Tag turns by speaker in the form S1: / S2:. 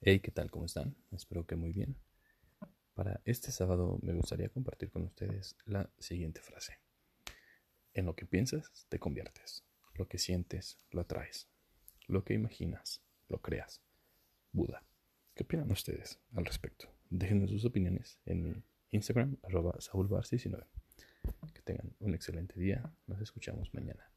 S1: Hey, ¿qué tal? ¿Cómo están? Espero que muy bien. Para este sábado me gustaría compartir con ustedes la siguiente frase. En lo que piensas, te conviertes. Lo que sientes, lo atraes. Lo que imaginas, lo creas. Buda. ¿Qué opinan ustedes al respecto? Déjenme sus opiniones en mi Instagram, arroba saulbar19. Que tengan un excelente día. Nos escuchamos mañana.